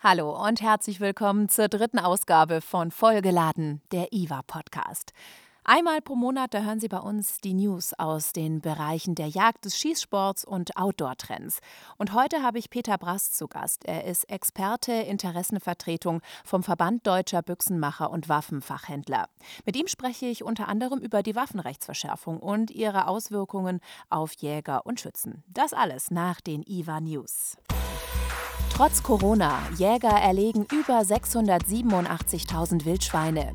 Hallo und herzlich willkommen zur dritten Ausgabe von Vollgeladen, der IWA Podcast. Einmal pro Monat, da hören Sie bei uns die News aus den Bereichen der Jagd, des Schießsports und Outdoor-Trends. Und heute habe ich Peter Brast zu Gast. Er ist Experte Interessenvertretung vom Verband Deutscher Büchsenmacher und Waffenfachhändler. Mit ihm spreche ich unter anderem über die Waffenrechtsverschärfung und ihre Auswirkungen auf Jäger und Schützen. Das alles nach den IWA News. Trotz Corona, Jäger erlegen über 687.000 Wildschweine.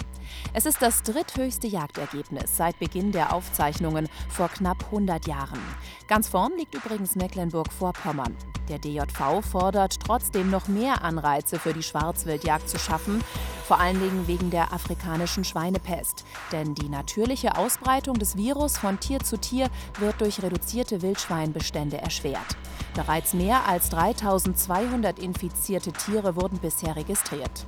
Es ist das dritthöchste Jagdergebnis seit Beginn der Aufzeichnungen vor knapp 100 Jahren. Ganz vorn liegt übrigens Mecklenburg-Vorpommern. Der DJV fordert trotzdem noch mehr Anreize für die Schwarzwildjagd zu schaffen, vor allen Dingen wegen der afrikanischen Schweinepest. Denn die natürliche Ausbreitung des Virus von Tier zu Tier wird durch reduzierte Wildschweinbestände erschwert. Bereits mehr als 3200 infizierte Tiere wurden bisher registriert.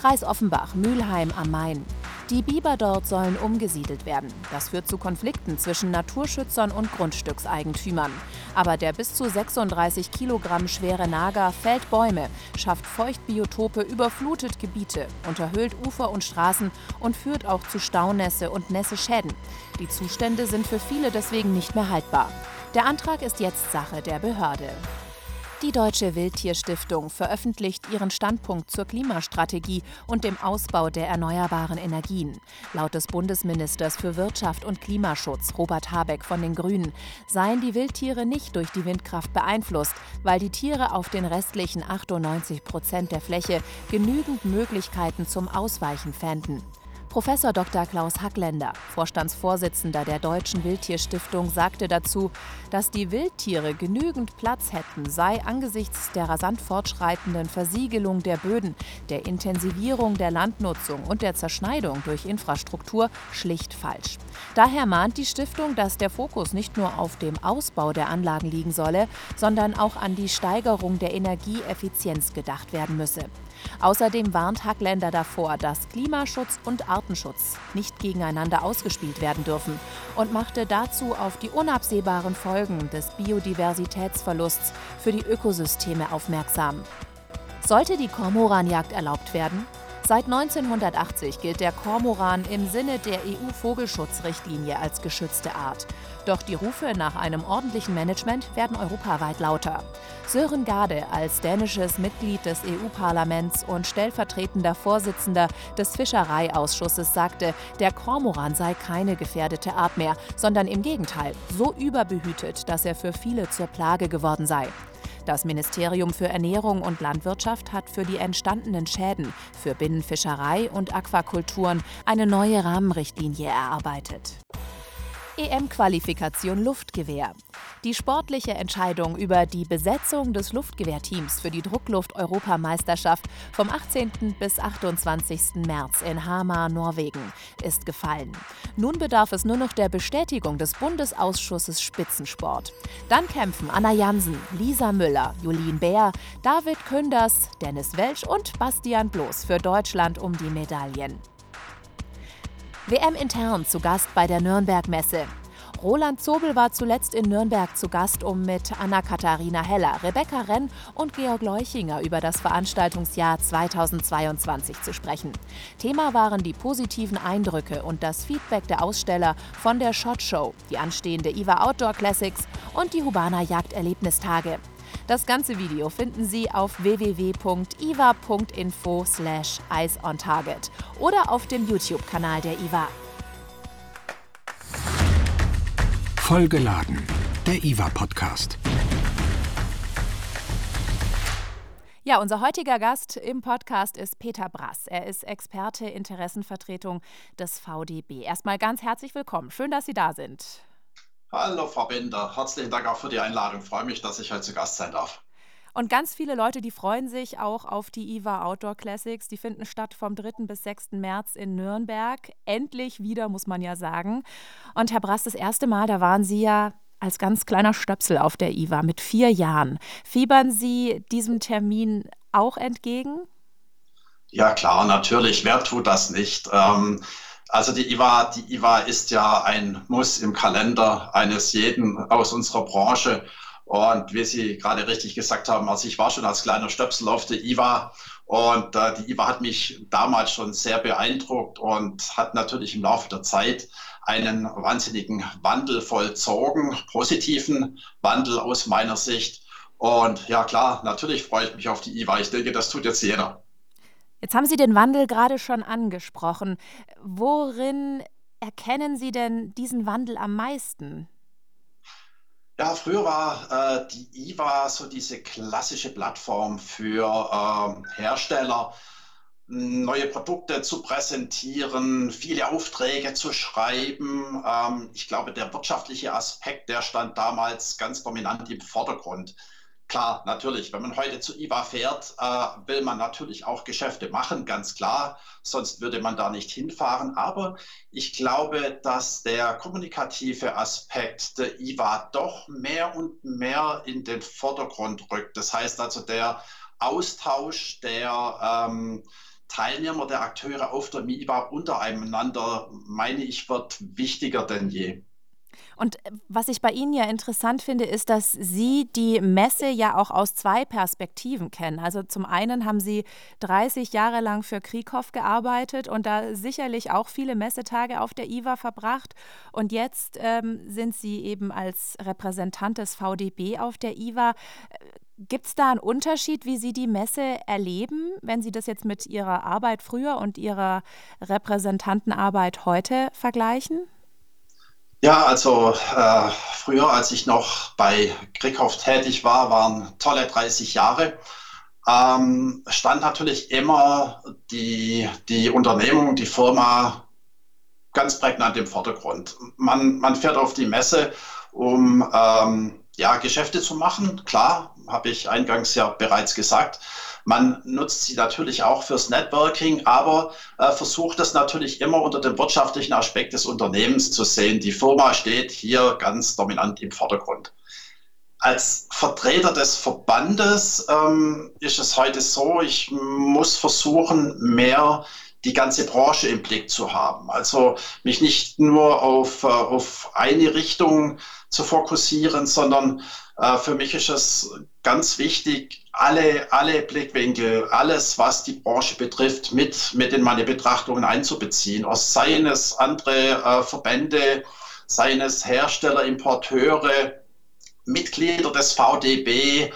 Kreis Offenbach, Mülheim am Main. Die Biber dort sollen umgesiedelt werden. Das führt zu Konflikten zwischen Naturschützern und Grundstückseigentümern. Aber der bis zu 36 Kilogramm schwere Nager fällt Bäume, schafft Feuchtbiotope, überflutet Gebiete, unterhöhlt Ufer und Straßen und führt auch zu Staunässe und Nässeschäden. Die Zustände sind für viele deswegen nicht mehr haltbar. Der Antrag ist jetzt Sache der Behörde. Die Deutsche Wildtierstiftung veröffentlicht ihren Standpunkt zur Klimastrategie und dem Ausbau der erneuerbaren Energien. Laut des Bundesministers für Wirtschaft und Klimaschutz, Robert Habeck von den Grünen, seien die Wildtiere nicht durch die Windkraft beeinflusst, weil die Tiere auf den restlichen 98 Prozent der Fläche genügend Möglichkeiten zum Ausweichen fänden. Professor Dr. Klaus Hackländer, Vorstandsvorsitzender der Deutschen Wildtierstiftung, sagte dazu, dass die Wildtiere genügend Platz hätten, sei angesichts der rasant fortschreitenden Versiegelung der Böden, der Intensivierung der Landnutzung und der Zerschneidung durch Infrastruktur schlicht falsch. Daher mahnt die Stiftung, dass der Fokus nicht nur auf dem Ausbau der Anlagen liegen solle, sondern auch an die Steigerung der Energieeffizienz gedacht werden müsse. Außerdem warnt Hackländer davor, dass Klimaschutz und Artenschutz nicht gegeneinander ausgespielt werden dürfen und machte dazu auf die unabsehbaren Folgen des Biodiversitätsverlusts für die Ökosysteme aufmerksam. Sollte die Kormoranjagd erlaubt werden, Seit 1980 gilt der Kormoran im Sinne der EU-Vogelschutzrichtlinie als geschützte Art. Doch die Rufe nach einem ordentlichen Management werden europaweit lauter. Sören Gade als dänisches Mitglied des EU-Parlaments und stellvertretender Vorsitzender des Fischereiausschusses sagte, der Kormoran sei keine gefährdete Art mehr, sondern im Gegenteil so überbehütet, dass er für viele zur Plage geworden sei. Das Ministerium für Ernährung und Landwirtschaft hat für die entstandenen Schäden für Binnenfischerei und Aquakulturen eine neue Rahmenrichtlinie erarbeitet. EM-Qualifikation Luftgewehr. Die sportliche Entscheidung über die Besetzung des Luftgewehrteams für die Druckluft-Europameisterschaft vom 18. bis 28. März in Hamar, Norwegen, ist gefallen. Nun bedarf es nur noch der Bestätigung des Bundesausschusses Spitzensport. Dann kämpfen Anna Jansen, Lisa Müller, Julien Bär, David Künders, Dennis Welsch und Bastian Bloß für Deutschland um die Medaillen. WM intern zu Gast bei der Nürnberg-Messe. Roland Zobel war zuletzt in Nürnberg zu Gast, um mit Anna-Katharina Heller, Rebecca Renn und Georg Leuchinger über das Veranstaltungsjahr 2022 zu sprechen. Thema waren die positiven Eindrücke und das Feedback der Aussteller von der Shot Show, die anstehende IWA Outdoor Classics und die Hubana Jagderlebnistage. Das ganze Video finden Sie auf www.iva.info slash Target oder auf dem YouTube-Kanal der IWA. Vollgeladen, der IWA-Podcast. Ja, unser heutiger Gast im Podcast ist Peter Brass. Er ist Experte Interessenvertretung des VDB. Erstmal ganz herzlich willkommen. Schön, dass Sie da sind. Hallo, Frau Bender. Herzlichen Dank auch für die Einladung. Ich freue mich, dass ich heute zu Gast sein darf. Und ganz viele Leute, die freuen sich auch auf die IWA Outdoor Classics. Die finden statt vom 3. bis 6. März in Nürnberg. Endlich wieder, muss man ja sagen. Und Herr Brass, das erste Mal, da waren Sie ja als ganz kleiner Stöpsel auf der IWA mit vier Jahren. Fiebern Sie diesem Termin auch entgegen? Ja, klar, natürlich. Wer tut das nicht? Ähm, also die IWA, die IWA ist ja ein Muss im Kalender eines jeden aus unserer Branche. Und wie Sie gerade richtig gesagt haben, also ich war schon als kleiner Stöpsel auf der IWA und äh, die IWA hat mich damals schon sehr beeindruckt und hat natürlich im Laufe der Zeit einen wahnsinnigen Wandel vollzogen, positiven Wandel aus meiner Sicht. Und ja klar, natürlich freue ich mich auf die IWA. Ich denke, das tut jetzt jeder. Jetzt haben Sie den Wandel gerade schon angesprochen. Worin erkennen Sie denn diesen Wandel am meisten? Ja, früher war äh, die IWA so diese klassische Plattform für äh, Hersteller, neue Produkte zu präsentieren, viele Aufträge zu schreiben. Ähm, ich glaube, der wirtschaftliche Aspekt, der stand damals ganz dominant im Vordergrund. Klar, natürlich, wenn man heute zu IWA fährt, äh, will man natürlich auch Geschäfte machen, ganz klar, sonst würde man da nicht hinfahren. Aber ich glaube, dass der kommunikative Aspekt der IWA doch mehr und mehr in den Vordergrund rückt. Das heißt also, der Austausch der ähm, Teilnehmer, der Akteure auf der MIBA untereinander, meine ich, wird wichtiger denn je. Und äh, was ich bei Ihnen ja interessant finde, ist, dass Sie die Messe ja auch aus zwei Perspektiven kennen. Also zum einen haben Sie 30 Jahre lang für Krieghoff gearbeitet und da sicherlich auch viele Messetage auf der IWA verbracht. Und jetzt ähm, sind Sie eben als Repräsentant des VDB auf der IWA. Gibt es da einen Unterschied, wie Sie die Messe erleben, wenn Sie das jetzt mit Ihrer Arbeit früher und Ihrer Repräsentantenarbeit heute vergleichen? Ja, also äh, früher, als ich noch bei Krieghoff tätig war, waren tolle 30 Jahre. Ähm, stand natürlich immer die, die Unternehmung, die Firma ganz prägnant im Vordergrund. Man, man fährt auf die Messe, um ähm, ja, Geschäfte zu machen. Klar, habe ich eingangs ja bereits gesagt. Man nutzt sie natürlich auch fürs Networking, aber äh, versucht das natürlich immer unter dem wirtschaftlichen Aspekt des Unternehmens zu sehen. Die Firma steht hier ganz dominant im Vordergrund. Als Vertreter des Verbandes ähm, ist es heute so, ich muss versuchen, mehr die ganze Branche im Blick zu haben. Also mich nicht nur auf, äh, auf eine Richtung zu fokussieren, sondern äh, für mich ist es ganz wichtig, alle, alle Blickwinkel, alles, was die Branche betrifft, mit, mit in meine Betrachtungen einzubeziehen. Seien es andere äh, Verbände, seien es Hersteller, Importeure, Mitglieder des VDB,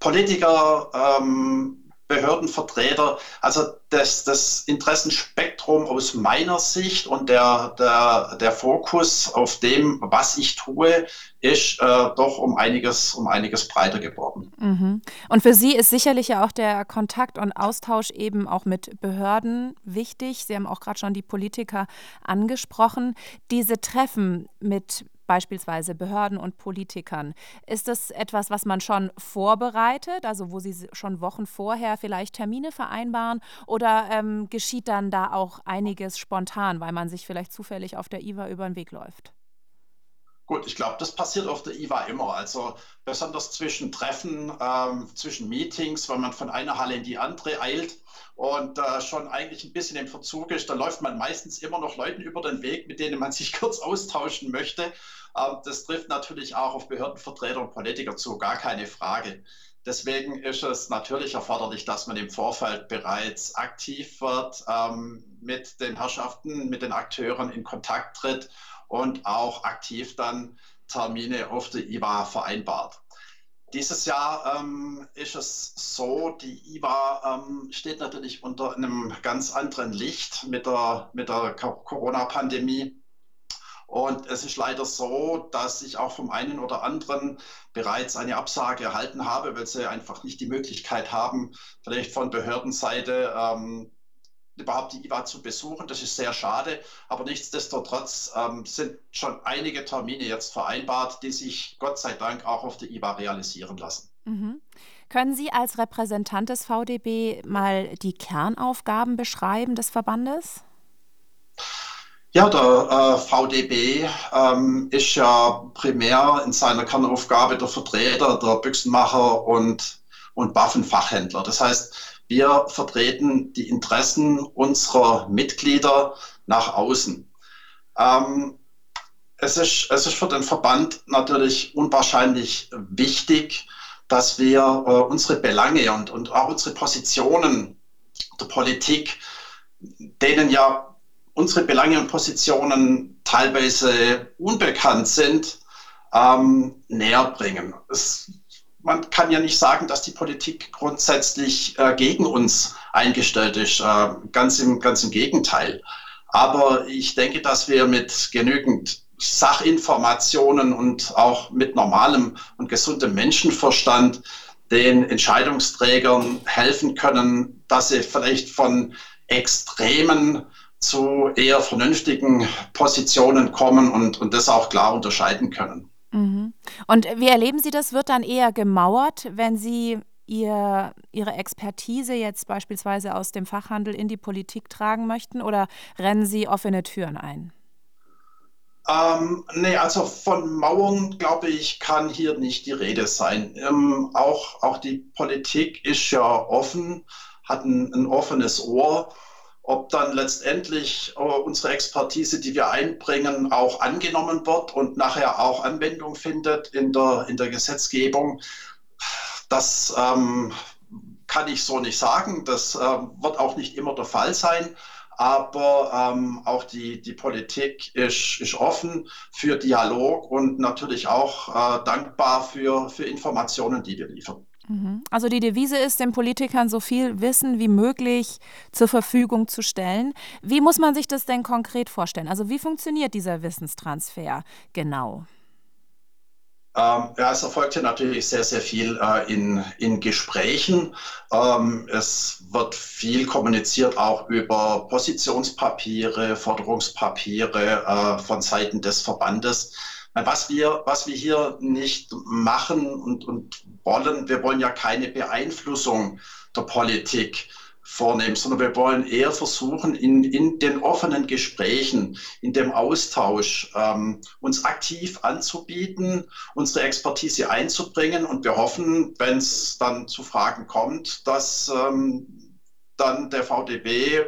Politiker, ähm, Behördenvertreter. Also das, das Interessenspektrum aus meiner Sicht und der, der, der Fokus auf dem, was ich tue, ist äh, doch um einiges, um einiges breiter geworden. Mhm. Und für Sie ist sicherlich ja auch der Kontakt und Austausch eben auch mit Behörden wichtig. Sie haben auch gerade schon die Politiker angesprochen. Diese Treffen mit beispielsweise Behörden und Politikern. Ist das etwas, was man schon vorbereitet, also wo Sie schon Wochen vorher vielleicht Termine vereinbaren oder ähm, geschieht dann da auch einiges spontan, weil man sich vielleicht zufällig auf der IWA über den Weg läuft? Gut, ich glaube, das passiert auf der IWA immer. Also besonders zwischen Treffen, ähm, zwischen Meetings, wenn man von einer Halle in die andere eilt und äh, schon eigentlich ein bisschen im Verzug ist, da läuft man meistens immer noch Leuten über den Weg, mit denen man sich kurz austauschen möchte. Ähm, das trifft natürlich auch auf Behördenvertreter und Politiker zu, gar keine Frage. Deswegen ist es natürlich erforderlich, dass man im Vorfeld bereits aktiv wird, ähm, mit den Herrschaften, mit den Akteuren in Kontakt tritt und auch aktiv dann Termine auf der IWA vereinbart. Dieses Jahr ähm, ist es so, die IWA ähm, steht natürlich unter einem ganz anderen Licht mit der, mit der Corona-Pandemie. Und es ist leider so, dass ich auch vom einen oder anderen bereits eine Absage erhalten habe, weil sie einfach nicht die Möglichkeit haben, vielleicht von Behördenseite ähm, überhaupt die IWA zu besuchen. Das ist sehr schade, aber nichtsdestotrotz ähm, sind schon einige Termine jetzt vereinbart, die sich Gott sei Dank auch auf der IWA realisieren lassen. Mhm. Können Sie als Repräsentant des VDB mal die Kernaufgaben beschreiben des Verbandes? Ja, der äh, VDB ähm, ist ja primär in seiner Kernaufgabe der Vertreter der Büchsenmacher und, und Waffenfachhändler. Das heißt, wir vertreten die Interessen unserer Mitglieder nach außen. Ähm, es ist, es ist für den Verband natürlich unwahrscheinlich wichtig, dass wir äh, unsere Belange und, und auch unsere Positionen der Politik, denen ja unsere Belange und Positionen teilweise unbekannt sind, ähm, näher bringen. Es, man kann ja nicht sagen, dass die Politik grundsätzlich äh, gegen uns eingestellt ist. Äh, ganz, im, ganz im Gegenteil. Aber ich denke, dass wir mit genügend Sachinformationen und auch mit normalem und gesundem Menschenverstand den Entscheidungsträgern helfen können, dass sie vielleicht von extremen zu eher vernünftigen Positionen kommen und, und das auch klar unterscheiden können. Mhm. Und wie erleben Sie das? Wird dann eher gemauert, wenn Sie ihr, Ihre Expertise jetzt beispielsweise aus dem Fachhandel in die Politik tragen möchten oder rennen Sie offene Türen ein? Ähm, nee, also von Mauern, glaube ich, kann hier nicht die Rede sein. Ähm, auch, auch die Politik ist ja offen, hat ein, ein offenes Ohr. Ob dann letztendlich äh, unsere Expertise, die wir einbringen, auch angenommen wird und nachher auch Anwendung findet in der, in der Gesetzgebung, das ähm, kann ich so nicht sagen. Das äh, wird auch nicht immer der Fall sein. Aber ähm, auch die, die Politik ist, ist offen für Dialog und natürlich auch äh, dankbar für, für Informationen, die wir liefern. Mhm. Also die Devise ist, den Politikern so viel Wissen wie möglich zur Verfügung zu stellen. Wie muss man sich das denn konkret vorstellen? Also wie funktioniert dieser Wissenstransfer genau? Ähm, ja, es erfolgte natürlich sehr, sehr viel äh, in, in Gesprächen. Ähm, es wird viel kommuniziert auch über Positionspapiere, Forderungspapiere äh, von Seiten des Verbandes. Was wir, was wir hier nicht machen und, und wollen, wir wollen ja keine Beeinflussung der Politik vornehmen, sondern wir wollen eher versuchen, in, in den offenen Gesprächen, in dem Austausch ähm, uns aktiv anzubieten, unsere Expertise einzubringen und wir hoffen, wenn es dann zu Fragen kommt, dass ähm, dann der VDB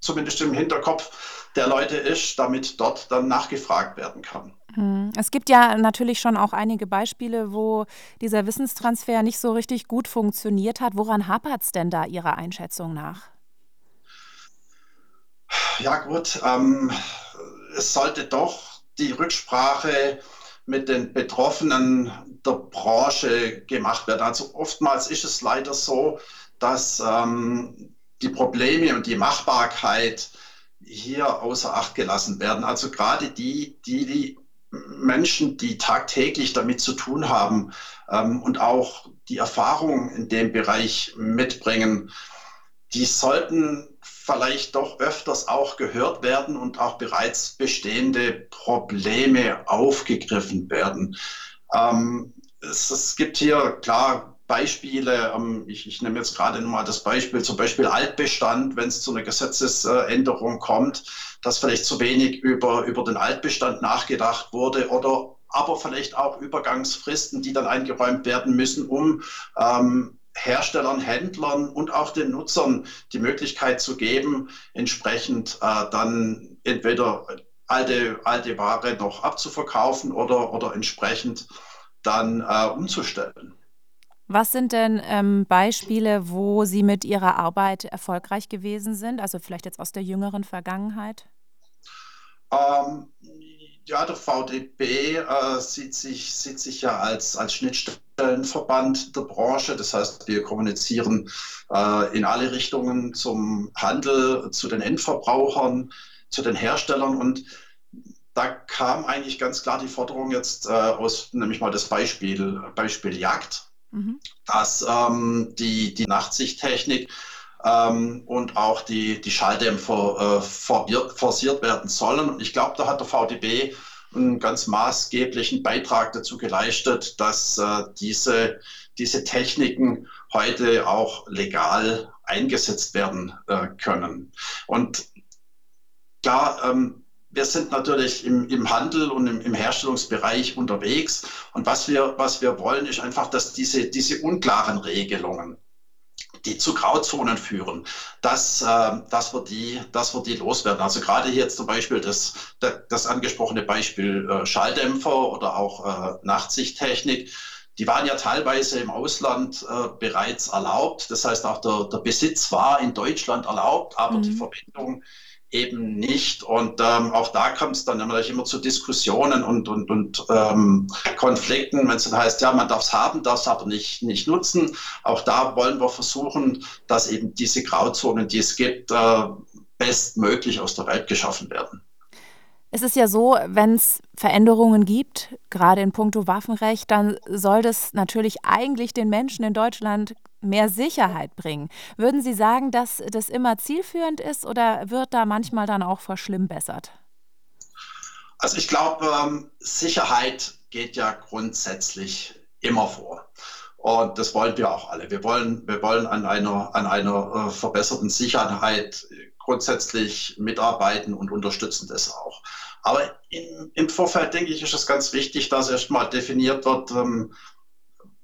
zumindest im Hinterkopf der Leute ist, damit dort dann nachgefragt werden kann. Hm. Es gibt ja natürlich schon auch einige Beispiele, wo dieser Wissenstransfer nicht so richtig gut funktioniert hat. Woran hapert es denn da Ihrer Einschätzung nach? Ja gut, ähm, es sollte doch die Rücksprache mit den Betroffenen der Branche gemacht werden. Also oftmals ist es leider so, dass ähm, die Probleme und die Machbarkeit hier außer Acht gelassen werden. Also gerade die, die, die Menschen, die tagtäglich damit zu tun haben ähm, und auch die Erfahrung in dem Bereich mitbringen, die sollten vielleicht doch öfters auch gehört werden und auch bereits bestehende Probleme aufgegriffen werden. Ähm, es, es, gibt hier klar Beispiele, ähm, ich, ich, nehme jetzt gerade mal das Beispiel, zum Beispiel Altbestand, wenn es zu einer Gesetzesänderung kommt, dass vielleicht zu wenig über, über den Altbestand nachgedacht wurde oder aber vielleicht auch Übergangsfristen, die dann eingeräumt werden müssen, um ähm, Herstellern, Händlern und auch den Nutzern die Möglichkeit zu geben, entsprechend äh, dann entweder alte, alte Ware noch abzuverkaufen oder, oder entsprechend dann äh, umzustellen. Was sind denn ähm, Beispiele, wo Sie mit Ihrer Arbeit erfolgreich gewesen sind? Also vielleicht jetzt aus der jüngeren Vergangenheit? Ähm, ja, der VDB äh, sieht, sich, sieht sich ja als, als Schnittstellenverband der Branche. Das heißt, wir kommunizieren äh, in alle Richtungen zum Handel, zu den Endverbrauchern, zu den Herstellern und da kam eigentlich ganz klar die Forderung jetzt äh, aus, nämlich mal das Beispiel, Beispiel Jagd mhm. dass ähm, die, die Nachtsichttechnik ähm, und auch die, die Schalldämpfer äh, forciert werden sollen. Und ich glaube, da hat der VDB einen ganz maßgeblichen Beitrag dazu geleistet, dass äh, diese, diese Techniken heute auch legal eingesetzt werden äh, können. Und klar, ähm, wir sind natürlich im, im Handel und im, im, Herstellungsbereich unterwegs. Und was wir, was wir wollen, ist einfach, dass diese, diese unklaren Regelungen, die zu Grauzonen führen, dass, äh, dass, wir die, dass wir die loswerden. Also gerade hier jetzt zum Beispiel das, das angesprochene Beispiel äh, Schalldämpfer oder auch äh, Nachtsichttechnik. Die waren ja teilweise im Ausland äh, bereits erlaubt. Das heißt, auch der, der Besitz war in Deutschland erlaubt, aber mhm. die Verwendung eben nicht. Und ähm, auch da kommt es dann natürlich immer zu Diskussionen und, und, und ähm, Konflikten, wenn es dann heißt, ja, man darf es haben, darf es aber nicht, nicht nutzen. Auch da wollen wir versuchen, dass eben diese Grauzonen, die es gibt, äh, bestmöglich aus der Welt geschaffen werden. Es ist ja so, wenn es Veränderungen gibt, gerade in puncto Waffenrecht, dann soll das natürlich eigentlich den Menschen in Deutschland mehr Sicherheit bringen. Würden Sie sagen, dass das immer zielführend ist oder wird da manchmal dann auch verschlimmbessert? Also ich glaube, ähm, Sicherheit geht ja grundsätzlich immer vor. Und das wollen wir auch alle. Wir wollen, wir wollen an einer, an einer äh, verbesserten Sicherheit grundsätzlich mitarbeiten und unterstützen das auch. Aber in, im Vorfeld, denke ich, ist es ganz wichtig, dass erstmal definiert wird, ähm,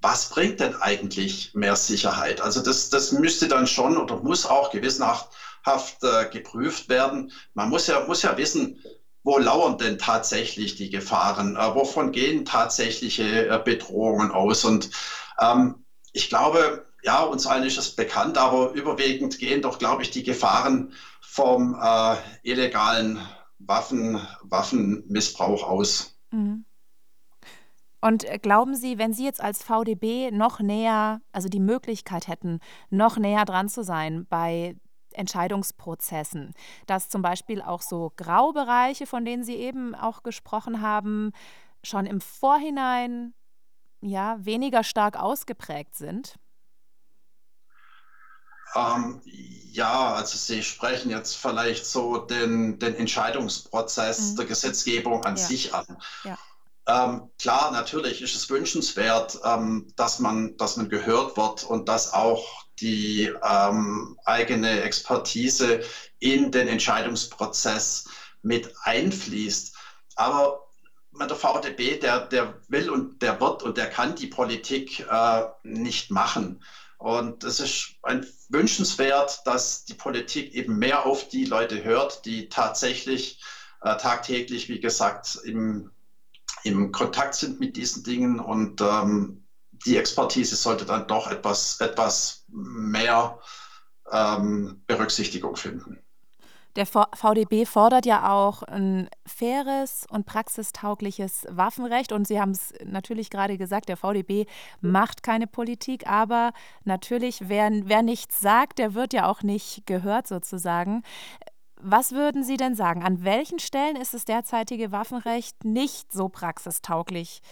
was bringt denn eigentlich mehr Sicherheit? Also das, das müsste dann schon oder muss auch gewissenhaft äh, geprüft werden. Man muss ja, muss ja wissen, wo lauern denn tatsächlich die Gefahren? Äh, wovon gehen tatsächliche äh, Bedrohungen aus? Und ähm, ich glaube, ja, uns allen ist es bekannt, aber überwiegend gehen doch, glaube ich, die Gefahren vom äh, illegalen Waffen, Waffenmissbrauch aus. Mhm. Und äh, glauben Sie, wenn Sie jetzt als VDB noch näher, also die Möglichkeit hätten, noch näher dran zu sein bei Entscheidungsprozessen, dass zum Beispiel auch so Graubereiche, von denen Sie eben auch gesprochen haben, schon im Vorhinein ja weniger stark ausgeprägt sind? Ähm, ja, also Sie sprechen jetzt vielleicht so den, den Entscheidungsprozess mhm. der Gesetzgebung an ja. sich an. Ja. Ähm, klar, natürlich ist es wünschenswert, ähm, dass, man, dass man gehört wird und dass auch die ähm, eigene Expertise in den Entscheidungsprozess mit einfließt. Aber der VDB, der, der will und der wird und der kann die Politik äh, nicht machen. Und es ist ein wünschenswert, dass die Politik eben mehr auf die Leute hört, die tatsächlich äh, tagtäglich, wie gesagt, im im Kontakt sind mit diesen Dingen und ähm, die Expertise sollte dann doch etwas, etwas mehr ähm, Berücksichtigung finden. Der VDB fordert ja auch ein faires und praxistaugliches Waffenrecht. Und Sie haben es natürlich gerade gesagt, der VDB macht keine Politik, aber natürlich, wer, wer nichts sagt, der wird ja auch nicht gehört sozusagen. Was würden Sie denn sagen? An welchen Stellen ist das derzeitige Waffenrecht nicht so praxistauglich,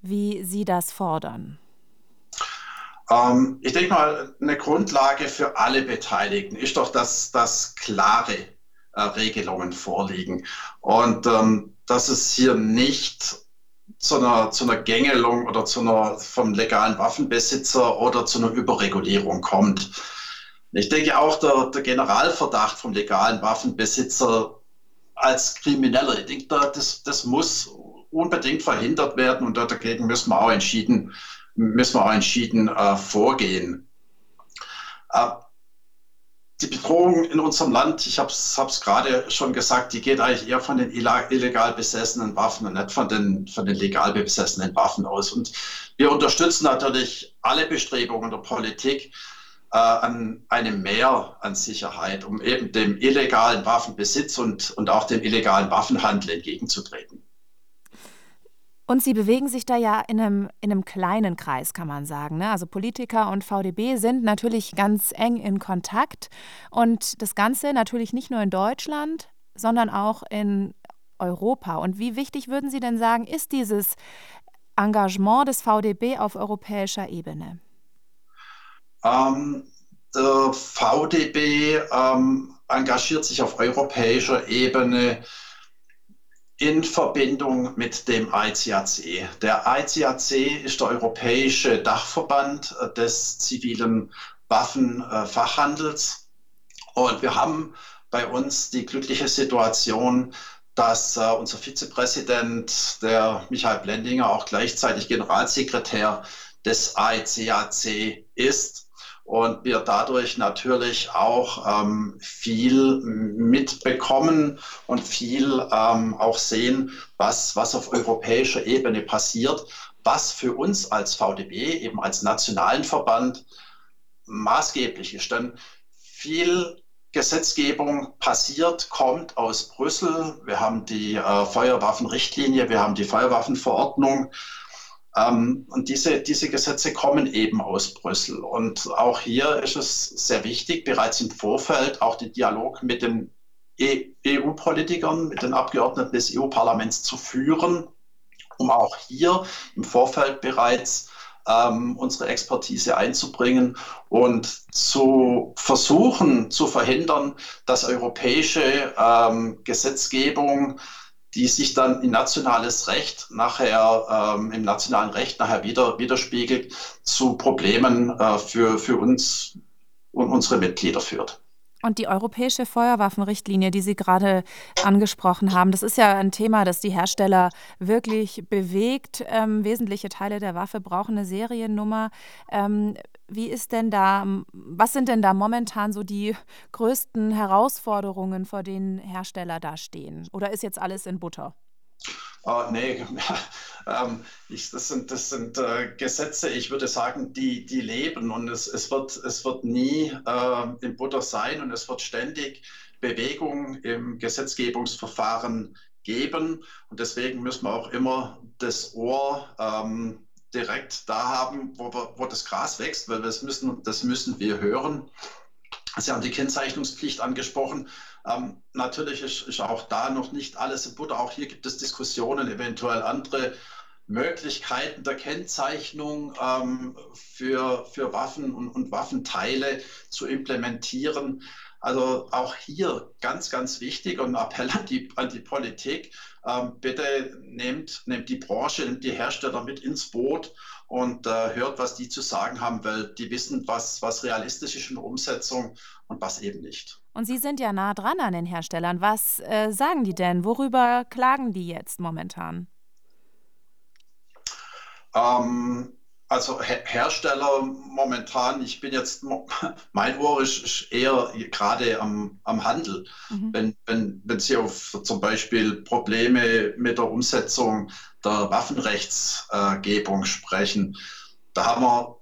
wie Sie das fordern? Ähm, ich denke mal, eine Grundlage für alle Beteiligten ist doch, dass, dass klare äh, Regelungen vorliegen und ähm, dass es hier nicht zu einer, zu einer Gängelung oder zu einer vom legalen Waffenbesitzer oder zu einer Überregulierung kommt. Ich denke auch, der, der Generalverdacht vom legalen Waffenbesitzer als Krimineller, ich denke, das, das muss unbedingt verhindert werden und dagegen müssen wir auch entschieden, müssen wir auch entschieden äh, vorgehen. Äh, die Bedrohung in unserem Land, ich habe es gerade schon gesagt, die geht eigentlich eher von den illegal besessenen Waffen und nicht von den, von den legal besessenen Waffen aus. Und wir unterstützen natürlich alle Bestrebungen der Politik, äh, an einem Mehr an Sicherheit, um eben dem illegalen Waffenbesitz und, und auch dem illegalen Waffenhandel entgegenzutreten. Und Sie bewegen sich da ja in einem, in einem kleinen Kreis, kann man sagen. Ne? Also Politiker und VDB sind natürlich ganz eng in Kontakt. Und das Ganze natürlich nicht nur in Deutschland, sondern auch in Europa. Und wie wichtig würden Sie denn sagen, ist dieses Engagement des VDB auf europäischer Ebene? Ähm, der VDB ähm, engagiert sich auf europäischer Ebene in Verbindung mit dem ICAC. Der ICAC ist der europäische Dachverband äh, des zivilen Waffenfachhandels. Und wir haben bei uns die glückliche Situation, dass äh, unser Vizepräsident, der Michael Blendinger, auch gleichzeitig Generalsekretär des ICAC ist und wir dadurch natürlich auch ähm, viel mitbekommen und viel ähm, auch sehen, was, was auf europäischer Ebene passiert, was für uns als VDB, eben als nationalen Verband, maßgeblich ist. Denn viel Gesetzgebung passiert, kommt aus Brüssel. Wir haben die äh, Feuerwaffenrichtlinie, wir haben die Feuerwaffenverordnung. Ähm, und diese, diese Gesetze kommen eben aus Brüssel. Und auch hier ist es sehr wichtig, bereits im Vorfeld auch den Dialog mit den EU-Politikern, mit den Abgeordneten des EU-Parlaments zu führen, um auch hier im Vorfeld bereits ähm, unsere Expertise einzubringen und zu versuchen zu verhindern, dass europäische ähm, Gesetzgebung die sich dann in nationales Recht nachher, ähm, im nationalen Recht nachher wieder widerspiegelt, zu Problemen äh, für, für uns und unsere Mitglieder führt. Und die europäische Feuerwaffenrichtlinie, die Sie gerade angesprochen haben, das ist ja ein Thema, das die Hersteller wirklich bewegt. Ähm, wesentliche Teile der Waffe brauchen eine Seriennummer. Ähm, wie ist denn da, was sind denn da momentan so die größten Herausforderungen, vor denen Hersteller da stehen? Oder ist jetzt alles in Butter? Oh, nee, ähm, ich, das sind, das sind äh, Gesetze, ich würde sagen, die, die leben und es, es, wird, es wird nie äh, in Butter sein und es wird ständig Bewegung im Gesetzgebungsverfahren geben und deswegen müssen wir auch immer das Ohr ähm, direkt da haben, wo, wo das Gras wächst, weil das müssen, das müssen wir hören. Sie haben die Kennzeichnungspflicht angesprochen. Ähm, natürlich ist, ist, auch da noch nicht alles in Butter. Auch hier gibt es Diskussionen, eventuell andere Möglichkeiten der Kennzeichnung ähm, für, für Waffen und, und Waffenteile zu implementieren. Also auch hier ganz, ganz wichtig und ein Appell an die, an die Politik. Ähm, bitte nehmt, nehmt die Branche, nehmt die Hersteller mit ins Boot und äh, hört, was die zu sagen haben, weil die wissen, was, was realistisch ist in der Umsetzung und was eben nicht. Und Sie sind ja nah dran an den Herstellern. Was äh, sagen die denn? Worüber klagen die jetzt momentan? Ähm, also Hersteller momentan, ich bin jetzt, mein Ohr ist eher gerade am, am Handel. Mhm. Wenn, wenn, wenn Sie auf zum Beispiel Probleme mit der Umsetzung der Waffenrechtsgebung sprechen, da haben wir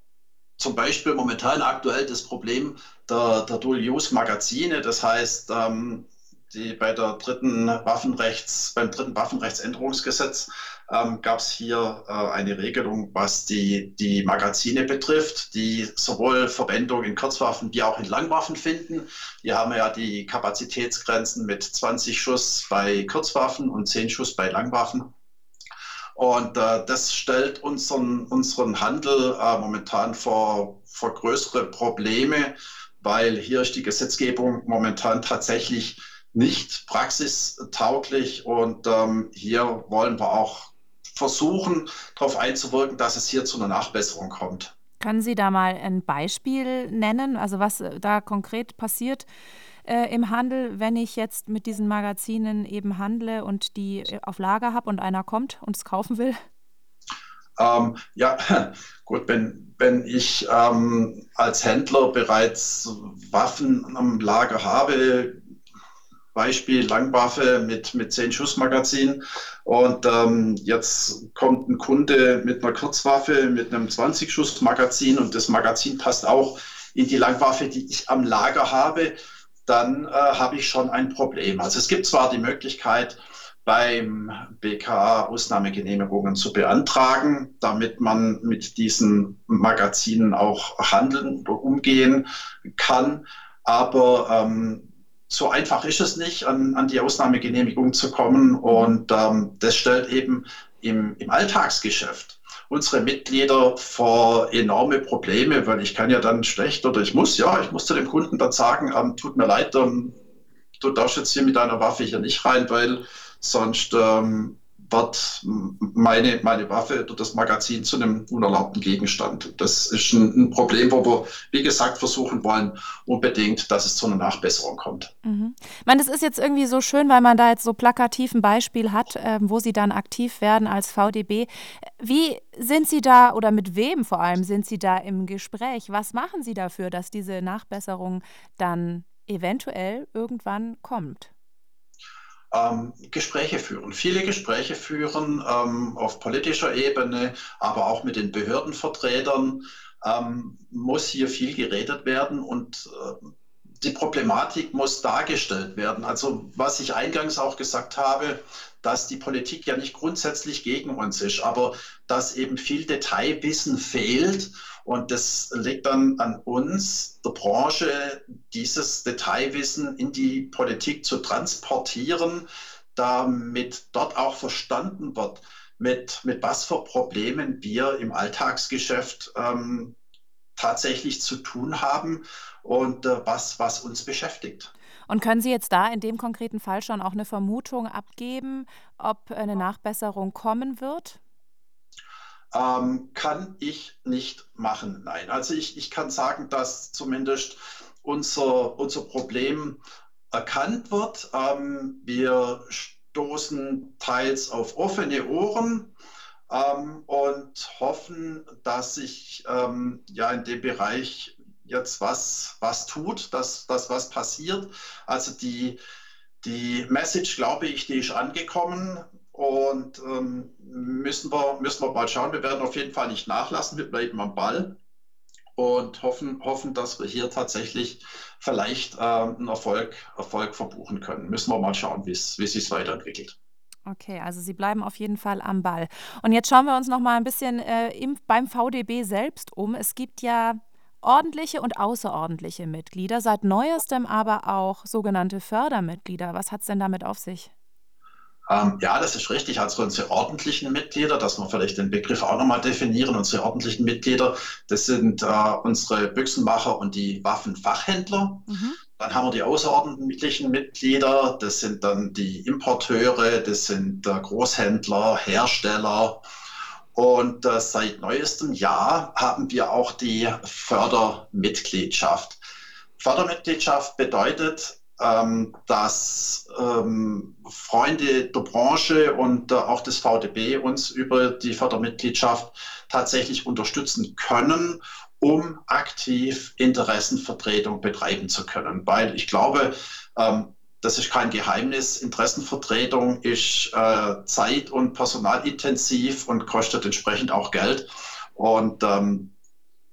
zum Beispiel momentan aktuell das Problem der, der Dual-Use-Magazine. Das heißt, ähm, die bei der dritten Waffenrechts, beim dritten Waffenrechtsänderungsgesetz ähm, gab es hier äh, eine Regelung, was die, die Magazine betrifft, die sowohl Verwendung in Kurzwaffen wie auch in Langwaffen finden. Hier haben wir ja die Kapazitätsgrenzen mit 20 Schuss bei Kurzwaffen und 10 Schuss bei Langwaffen. Und äh, das stellt unseren, unseren Handel äh, momentan vor, vor größere Probleme, weil hier ist die Gesetzgebung momentan tatsächlich nicht praxistauglich und ähm, hier wollen wir auch versuchen, darauf einzuwirken, dass es hier zu einer Nachbesserung kommt. Können Sie da mal ein Beispiel nennen, also was äh, da konkret passiert äh, im Handel, wenn ich jetzt mit diesen Magazinen eben handle und die äh, auf Lager habe und einer kommt und es kaufen will? Ähm, ja, gut, wenn, wenn ich ähm, als Händler bereits Waffen am Lager habe, Beispiel Langwaffe mit, mit 10 Schussmagazin. Und ähm, jetzt kommt ein Kunde mit einer Kurzwaffe mit einem 20 Schussmagazin und das Magazin passt auch in die Langwaffe, die ich am Lager habe, dann äh, habe ich schon ein Problem. Also es gibt zwar die Möglichkeit, beim BKA Ausnahmegenehmigungen zu beantragen, damit man mit diesen Magazinen auch handeln oder umgehen kann. Aber ähm, so einfach ist es nicht, an, an die Ausnahmegenehmigung zu kommen. Und ähm, das stellt eben im, im Alltagsgeschäft unsere Mitglieder vor enorme Probleme, weil ich kann ja dann schlecht oder ich muss, ja, ich muss zu dem Kunden dann sagen, ähm, tut mir leid, ähm, du darfst jetzt hier mit deiner Waffe hier nicht rein, weil sonst ähm, wird meine, meine Waffe oder das Magazin zu einem unerlaubten Gegenstand. Das ist ein, ein, Problem, wo wir, wie gesagt, versuchen wollen, unbedingt, dass es zu einer Nachbesserung kommt. Mhm. Ich meine, das ist jetzt irgendwie so schön, weil man da jetzt so plakativ ein Beispiel hat, äh, wo Sie dann aktiv werden als VDB. Wie sind Sie da oder mit wem vor allem sind Sie da im Gespräch? Was machen Sie dafür, dass diese Nachbesserung dann eventuell irgendwann kommt? Ähm, Gespräche führen, viele Gespräche führen ähm, auf politischer Ebene, aber auch mit den Behördenvertretern ähm, muss hier viel geredet werden und äh, die Problematik muss dargestellt werden. Also was ich eingangs auch gesagt habe, dass die Politik ja nicht grundsätzlich gegen uns ist, aber dass eben viel Detailwissen fehlt. Und das liegt dann an uns, der Branche, dieses Detailwissen in die Politik zu transportieren, damit dort auch verstanden wird, mit, mit was für Problemen wir im Alltagsgeschäft ähm, tatsächlich zu tun haben und äh, was, was uns beschäftigt. Und können Sie jetzt da in dem konkreten Fall schon auch eine Vermutung abgeben, ob eine Nachbesserung kommen wird? Ähm, kann ich nicht machen, nein. Also ich, ich kann sagen, dass zumindest unser, unser Problem erkannt wird. Ähm, wir stoßen teils auf offene Ohren ähm, und hoffen, dass sich ähm, ja in dem Bereich jetzt was, was tut, dass, dass was passiert. Also die, die Message, glaube ich, die ist angekommen und ähm, müssen, wir, müssen wir mal schauen. Wir werden auf jeden Fall nicht nachlassen, wir bleiben am Ball und hoffen, hoffen dass wir hier tatsächlich vielleicht äh, einen Erfolg, Erfolg verbuchen können. Müssen wir mal schauen, wie es sich weiterentwickelt. Okay, also Sie bleiben auf jeden Fall am Ball. Und jetzt schauen wir uns noch mal ein bisschen äh, im, beim VDB selbst um. Es gibt ja ordentliche und außerordentliche Mitglieder, seit neuestem aber auch sogenannte Fördermitglieder. Was hat es denn damit auf sich? Ähm, ja, das ist richtig. Also unsere ordentlichen Mitglieder, dass wir vielleicht den Begriff auch nochmal definieren, unsere ordentlichen Mitglieder, das sind äh, unsere Büchsenmacher und die Waffenfachhändler. Mhm. Dann haben wir die außerordentlichen Mitglieder, das sind dann die Importeure, das sind äh, Großhändler, Hersteller, und äh, seit neuestem Jahr haben wir auch die Fördermitgliedschaft. Fördermitgliedschaft bedeutet, ähm, dass ähm, Freunde der Branche und äh, auch des VDB uns über die Fördermitgliedschaft tatsächlich unterstützen können, um aktiv Interessenvertretung betreiben zu können. Weil ich glaube, ähm, das ist kein Geheimnis. Interessenvertretung ist äh, zeit- und personalintensiv und kostet entsprechend auch Geld. Und ähm,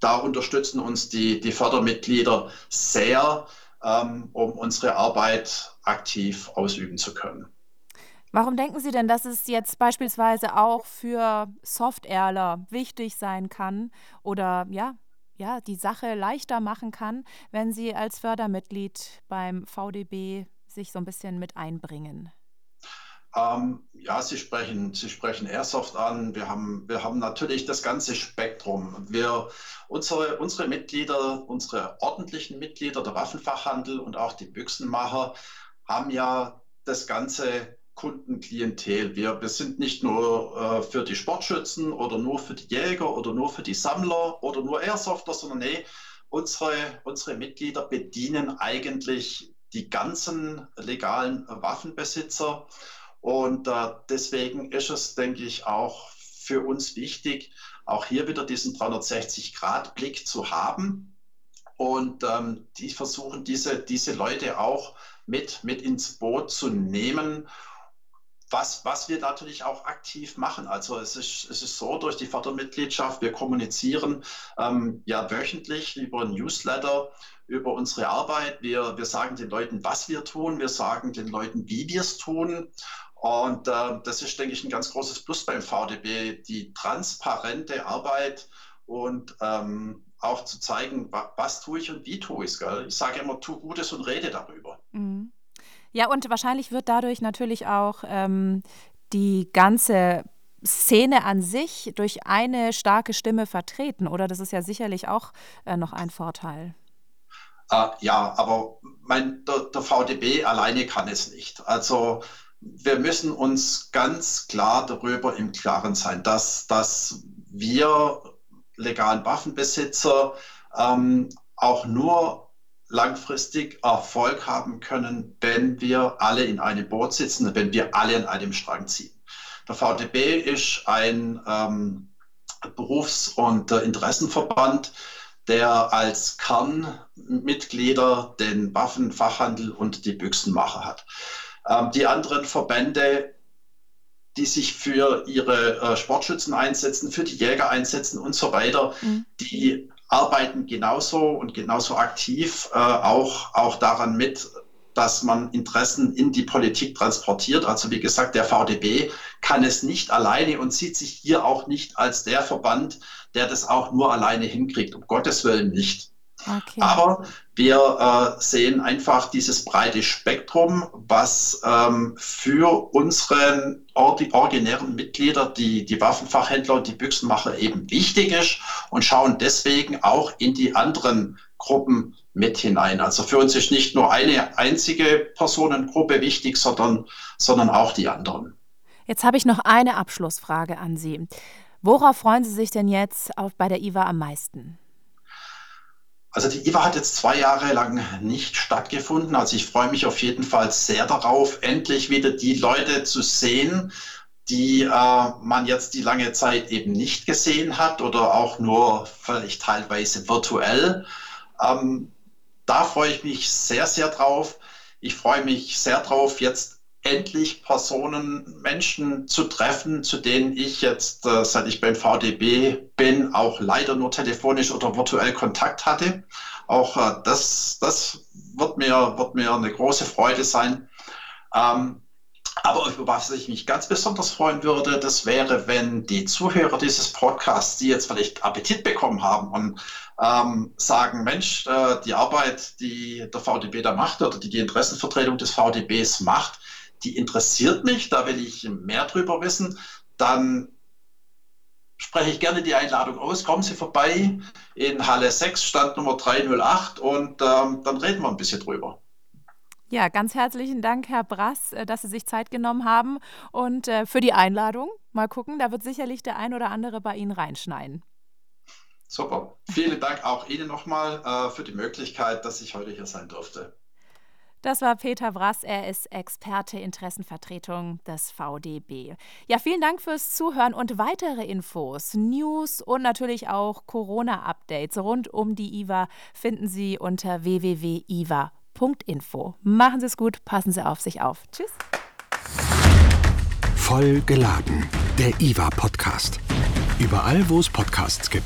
da unterstützen uns die, die Fördermitglieder sehr, ähm, um unsere Arbeit aktiv ausüben zu können. Warum denken Sie denn, dass es jetzt beispielsweise auch für Soft-Airler wichtig sein kann oder ja, ja, die Sache leichter machen kann, wenn Sie als Fördermitglied beim VDB sich so ein bisschen mit einbringen? Ähm, ja, Sie sprechen, Sie sprechen Airsoft an. Wir haben, wir haben natürlich das ganze Spektrum. Wir, unsere, unsere Mitglieder, unsere ordentlichen Mitglieder, der Waffenfachhandel und auch die Büchsenmacher haben ja das ganze Kundenklientel. Wir, wir sind nicht nur äh, für die Sportschützen oder nur für die Jäger oder nur für die Sammler oder nur Airsofter, sondern nee, unsere, unsere Mitglieder bedienen eigentlich die ganzen legalen Waffenbesitzer. Und äh, deswegen ist es, denke ich, auch für uns wichtig, auch hier wieder diesen 360-Grad-Blick zu haben. Und ähm, die versuchen, diese, diese Leute auch mit, mit ins Boot zu nehmen was, was wir natürlich auch aktiv machen. Also es ist, es ist so, durch die Fördermitgliedschaft, wir kommunizieren ähm, ja wöchentlich über Newsletter über unsere Arbeit. Wir, wir sagen den Leuten, was wir tun. Wir sagen den Leuten, wie wir es tun. Und äh, das ist, denke ich, ein ganz großes Plus beim VDB, die transparente Arbeit und ähm, auch zu zeigen, wa was tue ich und wie tue ich es. Ich sage immer, tu Gutes und rede darüber. Mhm. Ja, und wahrscheinlich wird dadurch natürlich auch ähm, die ganze Szene an sich durch eine starke Stimme vertreten, oder? Das ist ja sicherlich auch äh, noch ein Vorteil. Äh, ja, aber mein, der, der, VDB alleine kann es nicht. Also wir müssen uns ganz klar darüber im Klaren sein, dass, dass wir legalen Waffenbesitzer ähm, auch nur langfristig Erfolg haben können, wenn wir alle in einem Boot sitzen, wenn wir alle an einem Strang ziehen. Der VDB ist ein ähm, Berufs- und äh, Interessenverband, der als Kernmitglieder den Waffenfachhandel und die Büchsenmacher hat. Ähm, die anderen Verbände, die sich für ihre äh, Sportschützen einsetzen, für die Jäger einsetzen und so weiter, mhm. die arbeiten genauso und genauso aktiv äh, auch, auch daran mit, dass man Interessen in die Politik transportiert. Also wie gesagt, der VDB kann es nicht alleine und sieht sich hier auch nicht als der Verband, der das auch nur alleine hinkriegt. Um Gottes Willen nicht. Okay. Aber wir äh, sehen einfach dieses breite Spektrum, was ähm, für unsere originären Mitglieder, die, die Waffenfachhändler und die Büchsenmacher eben wichtig ist und schauen deswegen auch in die anderen Gruppen mit hinein. Also für uns ist nicht nur eine einzige Personengruppe wichtig, sondern, sondern auch die anderen. Jetzt habe ich noch eine Abschlussfrage an Sie. Worauf freuen Sie sich denn jetzt auf, bei der IWA am meisten? Also die IWA hat jetzt zwei Jahre lang nicht stattgefunden. Also ich freue mich auf jeden Fall sehr darauf, endlich wieder die Leute zu sehen, die äh, man jetzt die lange Zeit eben nicht gesehen hat oder auch nur vielleicht teilweise virtuell. Ähm, da freue ich mich sehr, sehr drauf. Ich freue mich sehr drauf, jetzt endlich Personen, Menschen zu treffen, zu denen ich jetzt, äh, seit ich beim VDB bin, auch leider nur telefonisch oder virtuell Kontakt hatte. Auch äh, das, das wird, mir, wird mir eine große Freude sein. Ähm, aber über was ich mich ganz besonders freuen würde, das wäre, wenn die Zuhörer dieses Podcasts, die jetzt vielleicht Appetit bekommen haben und ähm, sagen, Mensch, äh, die Arbeit, die der VDB da macht oder die die Interessenvertretung des VDBs macht, die interessiert mich, da will ich mehr drüber wissen, dann spreche ich gerne die Einladung aus. Kommen Sie vorbei in Halle 6, Stand Nummer 308 und ähm, dann reden wir ein bisschen drüber. Ja, ganz herzlichen Dank, Herr Brass, äh, dass Sie sich Zeit genommen haben und äh, für die Einladung. Mal gucken, da wird sicherlich der ein oder andere bei Ihnen reinschneiden. Super. Vielen Dank auch Ihnen nochmal äh, für die Möglichkeit, dass ich heute hier sein durfte. Das war Peter Brass, er ist Experte Interessenvertretung des VDB. Ja, vielen Dank fürs Zuhören und weitere Infos, News und natürlich auch Corona-Updates rund um die IWA finden Sie unter www.iwa.info. Machen Sie es gut, passen Sie auf sich auf. Tschüss. Voll geladen, der IWA-Podcast. Überall, wo es Podcasts gibt.